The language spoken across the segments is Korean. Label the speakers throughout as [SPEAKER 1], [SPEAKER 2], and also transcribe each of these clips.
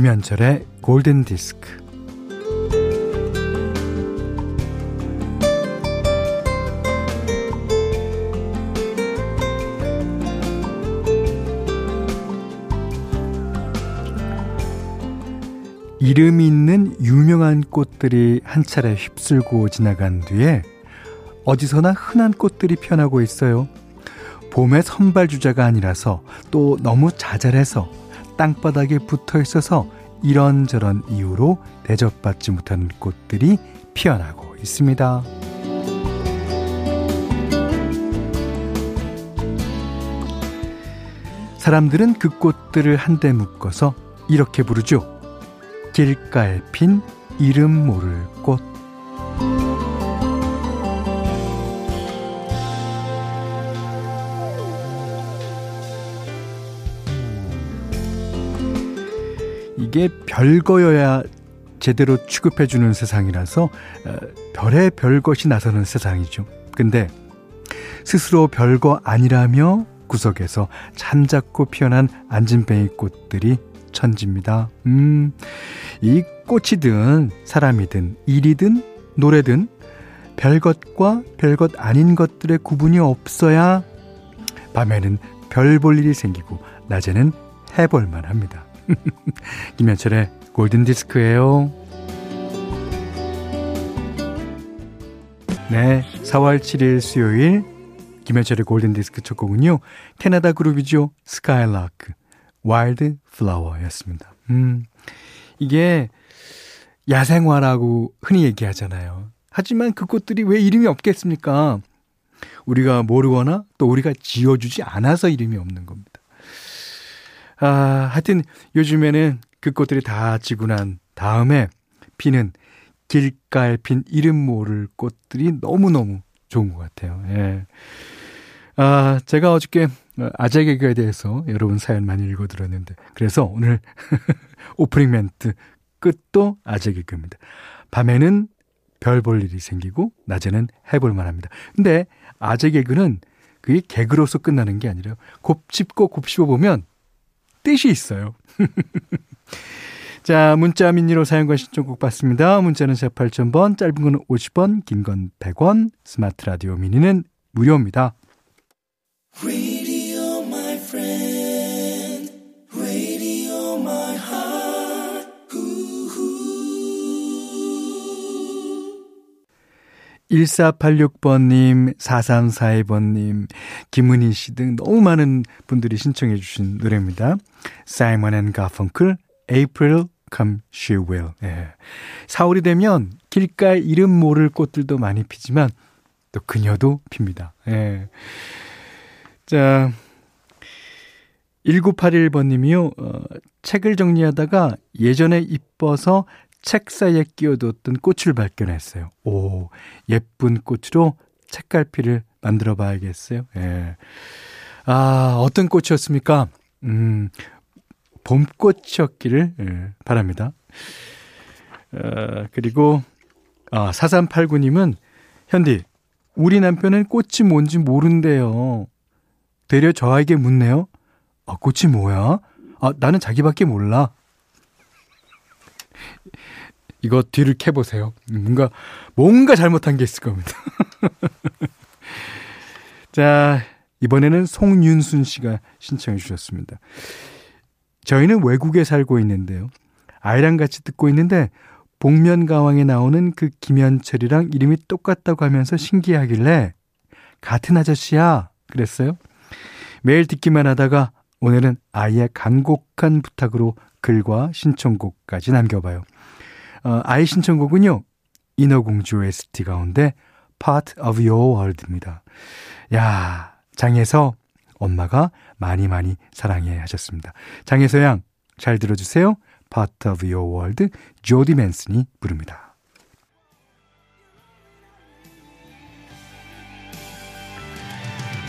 [SPEAKER 1] 김현철의 골든 디스크. 이름 있는 유명한 꽃들이 한 차례 휩쓸고 지나간 뒤에 어디서나 흔한 꽃들이 피어나고 있어요. 봄의 선발 주자가 아니라서 또 너무 자잘해서 땅바닥에 붙어 있어서 이런저런 이유로 대접받지 못하는 꽃들이 피어나고 있습니다. 사람들은 그 꽃들을 한데 묶어서 이렇게 부르죠. 길가에 핀 이름 모를 꽃. 이게 별거여야 제대로 취급해주는 세상이라서 어, 별의 별것이 나서는 세상이죠. 근데 스스로 별거 아니라며 구석에서 잠자코 피어난 안진뱅이 꽃들이 천지입니다. 음, 이 꽃이든 사람이든 일이든 노래든 별것과 별것 아닌 것들의 구분이 없어야 밤에는 별 볼 일이 생기고 낮에는 해볼만 합니다. 김현철의 골든디스크예요. 네, 4월 7일 수요일 김현철의 골든디스크 첫 곡은요. 캐나다 그룹이죠. 스카일라크 Wildflower였습니다. 음, 이게 야생화라고 흔히 얘기하잖아요. 하지만 그 꽃들이 왜 이름이 없겠습니까? 우리가 모르거나 또 우리가 지어주지 않아서 이름이 없는 겁니다. 아, 하여튼 요즘에는 그 꽃들이 다 지고 난 다음에 피는 길가에 핀 이름 모를 꽃들이 너무너무 좋은 것 같아요. 예. 아, 제가 어저께 아재 개그에 대해서 여러분 사연 많이 읽어드렸는데, 그래서 오늘 오프닝 멘트 끝도 아재 개그입니다. 밤에는 별 볼 일이 생기고, 낮에는 해볼 만 합니다. 근데 아재 개그는 그게 개그로서 끝나는 게 아니라 곱씹고 곱씹어 보면 뜻이 있어요. 자, 문자 미니로 사용과 신청곡 받습니다. 문자는 샵 8000번, 짧은 건 50원, 긴 건 100원, 스마트 라디오 미니는 무료입니다. 1486번님, 4342번님, 김은희 씨 등 너무 많은 분들이 신청해 주신 노래입니다. 사이먼 앤 가펑클, April Come She Will. 예. 4월이 되면 길가에 이름 모를 꽃들도 많이 피지만 또 그녀도 핍니다. 예. 자, 1981번님이요, 어, 책을 정리하다가 예전에 이뻐서 책 사이에 끼워뒀던 꽃을 발견했어요. 오, 예쁜 꽃으로 책갈피를 만들어 봐야겠어요. 예. 아, 어떤 꽃이었습니까? 음, 봄꽃이었기를 예, 바랍니다. 어, 그리고, 아, 4389님은, 현디, 우리 남편은 꽃이 뭔지 모른대요. 되려 저에게 묻네요. 아, 꽃이 뭐야? 아, 나는 자기밖에 몰라. 이거 뒤를 캐보세요. 뭔가, 뭔가 잘못한 게 있을 겁니다. 자, 이번에는 송윤순 씨가 신청해 주셨습니다. 저희는 외국에 살고 있는데요. 아이랑 같이 듣고 있는데, 복면가왕에 나오는 그 김현철이랑 이름이 똑같다고 하면서 신기하길래, 같은 아저씨야. 그랬어요. 매일 듣기만 하다가 오늘은 아이의 간곡한 부탁으로 글과 신청곡까지 남겨봐요. 어, 아이 신청곡은요. 인어공주 OST 가운데 Part of Your World입니다. 야, 장에서 엄마가 많이 많이 사랑해 하셨습니다. 장에서 양 잘 들어주세요. Part of Your World 조디 맨슨이 부릅니다.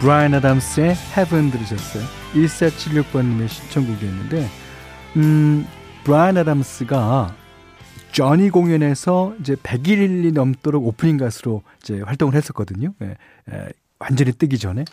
[SPEAKER 1] 브라이언 아담스의 Heaven 들으셨어요. 1476번님의 신청곡이었는데, 음, 브라이언 아담스가 저니 공연에서 이제 100일이 넘도록 오프닝 가수로 이제 활동을 했었거든요. 예, 예, 완전히 뜨기 전에.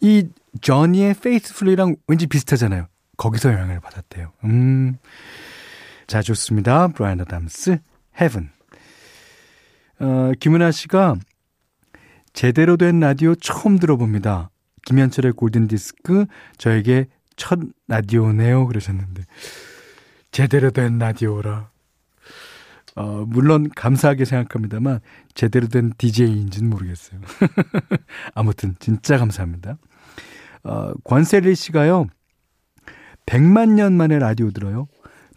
[SPEAKER 1] 이 저니의 페이스풀리랑 왠지 비슷하잖아요. 거기서 영향을 받았대요. 음. 자, 좋습니다. 브라이언 아담스, Heaven. 어, 김은아 씨가 제대로 된 라디오 처음 들어봅니다. 김현철의 골든 디스크, 저에게 첫 라디오네요. 그러셨는데. 제대로 된 라디오라. 어, 물론 감사하게 생각합니다만 제대로 된 DJ인지는 모르겠어요. 아무튼 진짜 감사합니다. 어, 권셀리 씨가요. 100만 년 만에 라디오 들어요.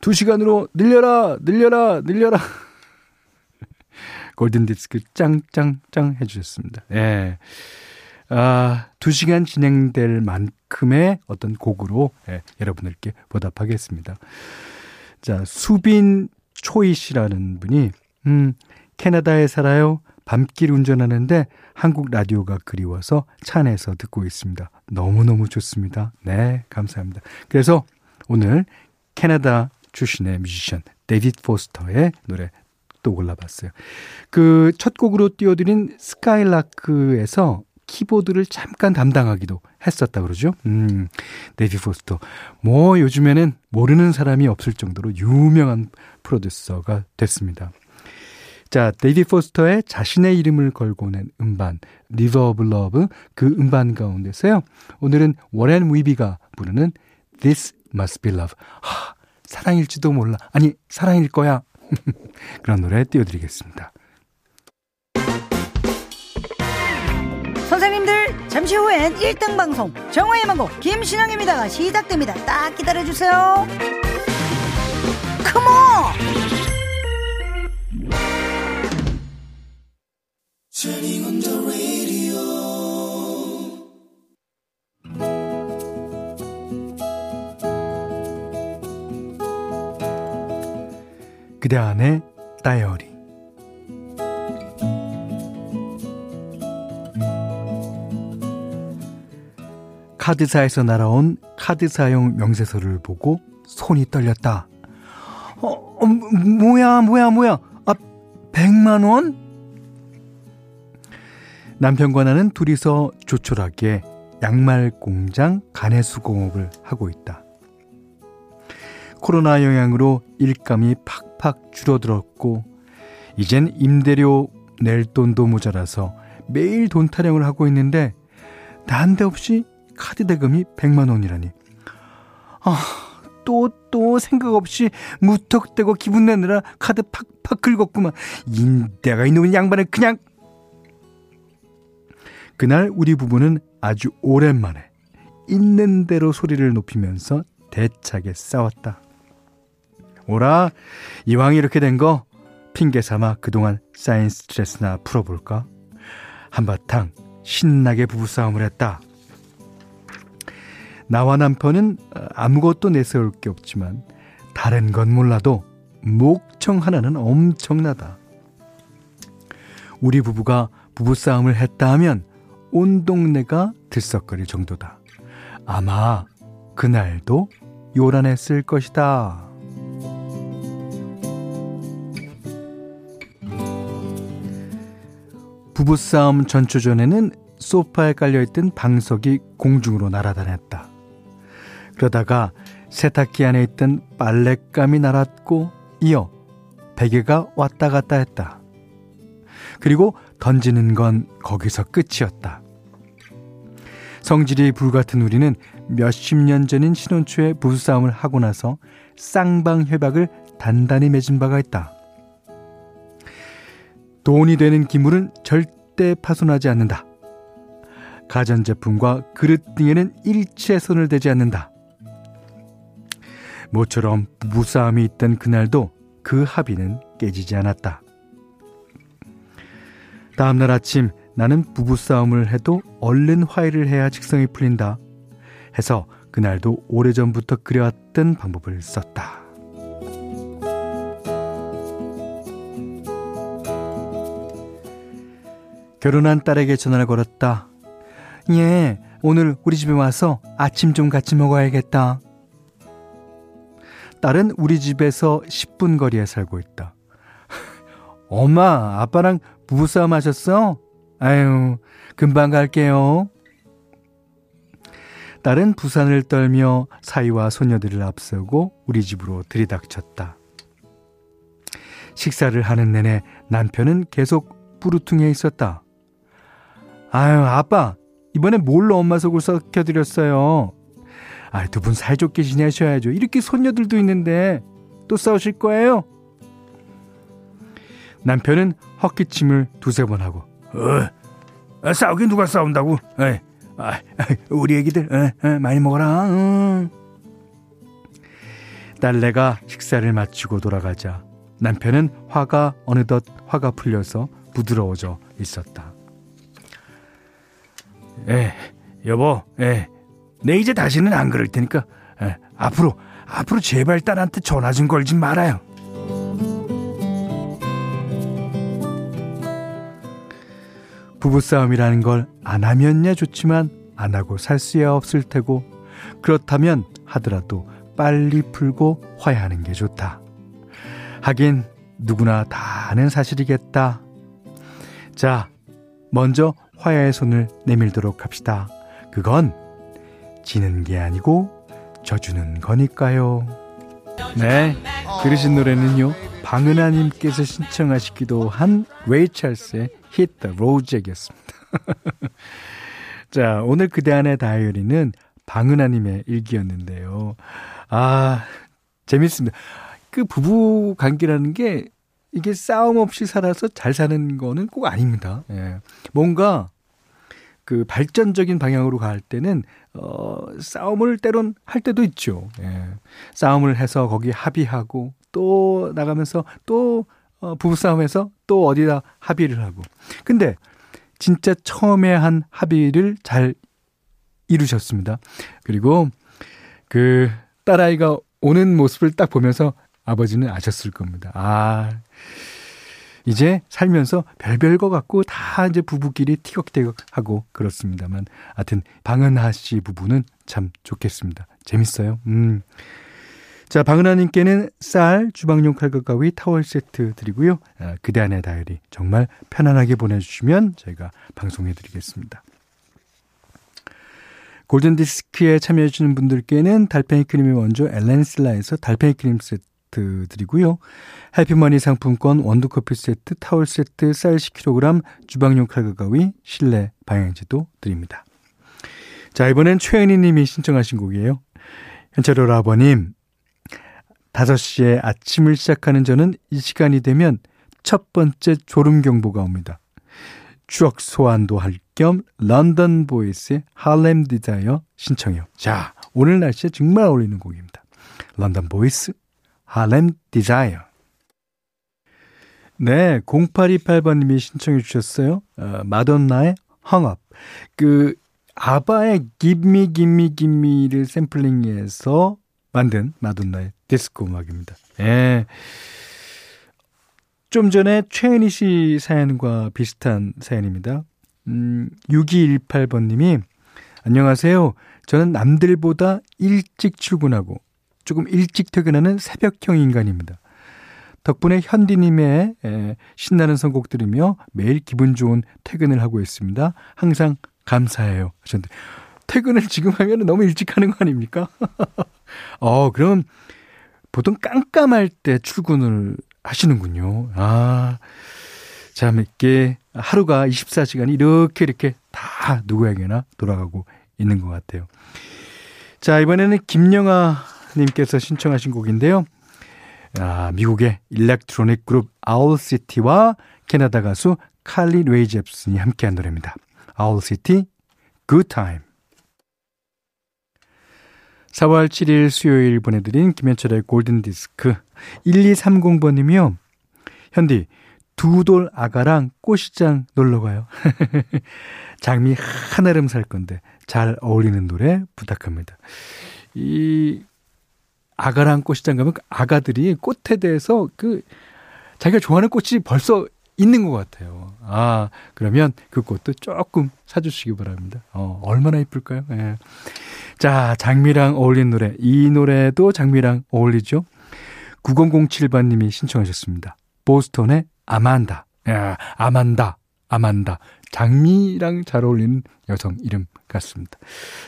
[SPEAKER 1] 2시간으로 늘려라, 늘려라, 늘려라. 골든디스크 짱짱짱 해주셨습니다. 예. 아, 2시간 진행될 만큼의 어떤 곡으로 예, 여러분들께 보답하겠습니다. 자, 수빈 초이 씨라는 분이, 음, 캐나다에 살아요. 밤길 운전하는데 한국 라디오가 그리워서 차 안에서 듣고 있습니다. 너무너무 좋습니다. 네, 감사합니다. 그래서 오늘 캐나다 출신의 뮤지션 데이빗 포스터의 노래 또 골라봤어요. 그 첫 곡으로 띄워드린 스카일라크에서 키보드를 잠깐 담당하기도 했었다 그러죠. 음, 데이비 포스터. 뭐 요즘에는 모르는 사람이 없을 정도로 유명한 프로듀서가 됐습니다. 자, 데이비 포스터의 자신의 이름을 걸고 낸 음반 River of Love 그 음반 가운데서요. 오늘은 워렌 위비가 부르는 This Must Be Love. 하, 사랑일지도 몰라. 아니, 사랑일 거야. 그런 노래 띄워드리겠습니다.
[SPEAKER 2] 선생님들 잠시 후엔 1등 방송 정화의 망고 김신영입니다. 시작됩니다. 딱 기다려주세요. 컴온
[SPEAKER 1] 그대 안의 다이어리 카드사에서 날아온 카드사용 명세서를 보고 손이 떨렸다. 어, 어 뭐야, 뭐야, 뭐야. 아, 100만 원? 남편과 나는 둘이서 조촐하게 양말 공장 가내수공업을 하고 있다. 코로나 영향으로 일감이 팍팍 줄어들었고, 이젠 임대료 낼 돈도 모자라서 매일 돈 타령을 하고 있는데, 난데없이 카드 대금이 100만 원이라니. 아, 또, 또 생각 없이 무턱대고 기분 내느라 카드 팍팍 긁었구만. 인대가 이놈의 양반을 그냥. 그날 우리 부부는 아주 오랜만에 있는 대로 소리를 높이면서 대차게 싸웠다. 오라, 이왕 이렇게 된 거 핑계 삼아 그동안 쌓인 스트레스나 풀어볼까? 한바탕 신나게 부부싸움을 했다. 나와 남편은 아무것도 내세울 게 없지만 다른 건 몰라도 목청 하나는 엄청나다. 우리 부부가 부부싸움을 했다 하면 온 동네가 들썩거릴 정도다. 아마 그날도 요란했을 것이다. 부부싸움 전초전에는 소파에 깔려있던 방석이 공중으로 날아다녔다. 그러다가 세탁기 안에 있던 빨랫감이 날았고 이어 베개가 왔다 갔다 했다. 그리고 던지는 건 거기서 끝이었다. 성질이 불같은 우리는 몇십 년 전인 신혼 초에 부부싸움을 하고 나서 쌍방협약을 단단히 맺은 바가 있다. 돈이 되는 기물은 절대 파손하지 않는다. 가전제품과 그릇 등에는 일체 손을 대지 않는다. 모처럼 부부싸움이 있던 그날도 그 합의는 깨지지 않았다. 다음날 아침 나는 부부싸움을 해도 얼른 화해를 해야 직성이 풀린다. 해서 그날도 오래전부터 그려왔던 방법을 썼다. 결혼한 딸에게 전화를 걸었다. 예, 오늘 우리 집에 와서 아침 좀 같이 먹어야겠다. 딸은 우리 집에서 10분 거리에 살고 있다. 엄마, 아빠랑 부부싸움 하셨어? 아유, 금방 갈게요. 딸은 부산을 떨며 사위와 소녀들을 앞서고 우리 집으로 들이닥쳤다. 식사를 하는 내내 남편은 계속 부르퉁해 있었다. 아유, 아빠, 이번에 뭘로 엄마 속을 썩혀드렸어요? 아, 두 분 사이좋게 지내셔야죠. 이렇게 손녀들도 있는데 또 싸우실 거예요? 남편은 헛기침을 두세 번 하고, 어, 아, 싸우긴 누가 싸운다고? 에이, 아, 우리 애기들 에, 에, 많이 먹어라. 응. 딸내가 식사를 마치고 돌아가자 남편은 화가 어느덧 화가 풀려서 부드러워져 있었다. 에, 여보, 에, 내 이제 다시는 안 그럴 테니까 에, 앞으로 앞으로 제발 딸한테 전화 좀 걸지 말아요. 부부싸움이라는 걸 안 하면야 좋지만 안 하고 살 수야 없을 테고 그렇다면 하더라도 빨리 풀고 화해하는 게 좋다. 하긴 누구나 다 아는 사실이겠다. 자, 먼저 화해의 손을 내밀도록 합시다. 그건 지는 게 아니고 져주는 거니까요. 네, 들으신 노래는요. 방은하님께서 신청하시기도 한 레이 찰스의 Hit the Road Jack이었습니다. 자, 오늘 그대 안의 다이어리는 방은하님의 일기였는데요. 아, 재밌습니다. 그 부부 관계라는 게 이게 싸움 없이 살아서 잘 사는 거는 꼭 아닙니다. 예. 뭔가 그 발전적인 방향으로 갈 때는 어 싸움을 때론 할 때도 있죠. 예. 싸움을 해서 거기 합의하고 또 나가면서 또 어, 부부싸움에서 또 어디다 합의를 하고. 근데 진짜 처음에 한 합의를 잘 이루셨습니다. 그리고 그 딸아이가 오는 모습을 딱 보면서 아버지는 아셨을 겁니다. 아, 이제 살면서 별별 거 같고 다 이제 부부끼리 티격태격하고 그렇습니다만, 하여튼 방은하 씨 부부는 참 좋겠습니다. 재밌어요. 음. 자, 방은하님께는 쌀, 주방용 칼과 가위, 타월 세트 드리고요. 아, 그대 안의 다이어리 정말 편안하게 보내주시면 저희가 방송해드리겠습니다. 골든디스크에 참여해주시는 분들께는 달팽이 크림의 원조 엘렌슬라에서 달팽이 크림 세트 드리고요. 해피머니 상품권 원두커피 세트, 타월 세트, 쌀 10kg, 주방용 칼과 가위, 실내 방향제도 드립니다. 자, 이번엔 최은희 님이 신청하신 곡이에요. 현철 아버님, 5시에 아침을 시작하는 저는 이 시간이 되면 첫 번째 졸음 경보가 옵니다. 추억 소환도 할 겸 런던 보이스의 Harlem Desire 신청해요. 자, 오늘 날씨에 정말 어울리는 곡입니다. 런던 보이스 Harlem Desire. 네, 0828번님이 신청해 주셨어요. 어, 마돈나의 Hung Up. 그 아바의 Gimme Gimme를 샘플링해서 만든 마돈나의 디스코 음악입니다. 예. 좀 전에 최은희 씨 사연과 비슷한 사연입니다. 음, 6218번님이 안녕하세요. 저는 남들보다 일찍 출근하고 조금 일찍 퇴근하는 새벽형 인간입니다. 덕분에 현디님의 에, 신나는 선곡 들으며 매일 기분 좋은 퇴근을 하고 있습니다. 항상 감사해요. 하셨는데 퇴근을 지금 하면 너무 일찍 하는 거 아닙니까? 어, 그럼 보통 깜깜할 때 출근을 하시는군요. 아, 참, 이렇게 하루가 24시간이 이렇게 이렇게 다 누구에게나 돌아가고 있는 것 같아요. 자, 이번에는 김영아 님께서 신청하신 곡인데요. 아, 미국의 electronic 그룹 아울시티와 캐나다 가수 칼리 레이 잽슨이 함께한 노래입니다. 아울시티, Good Time. 4월 7일 수요일 보내드린 김현철의 골든디스크 1230번이며 현디 두돌 아가랑 꽃시장 놀러 가요. 장미 한 아름 살 건데 잘 어울리는 노래 부탁합니다. 이 아가랑 꽃 시장 가면 그 아가들이 꽃에 대해서 그 자기가 좋아하는 꽃이 벌써 있는 것 같아요. 아, 그러면 그 꽃도 조금 사주시기 바랍니다. 어, 얼마나 이쁠까요? 예. 자, 장미랑 어울리는 노래. 이 노래도 장미랑 어울리죠? 9007번님이 신청하셨습니다. 보스턴의 아만다. 야, 아만다. 아만다. 장미랑 잘 어울리는 여성 이름 같습니다.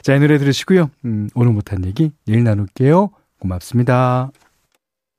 [SPEAKER 1] 자, 이 노래 들으시고요. 음, 오늘 못한 얘기 내일 나눌게요. 고맙습니다.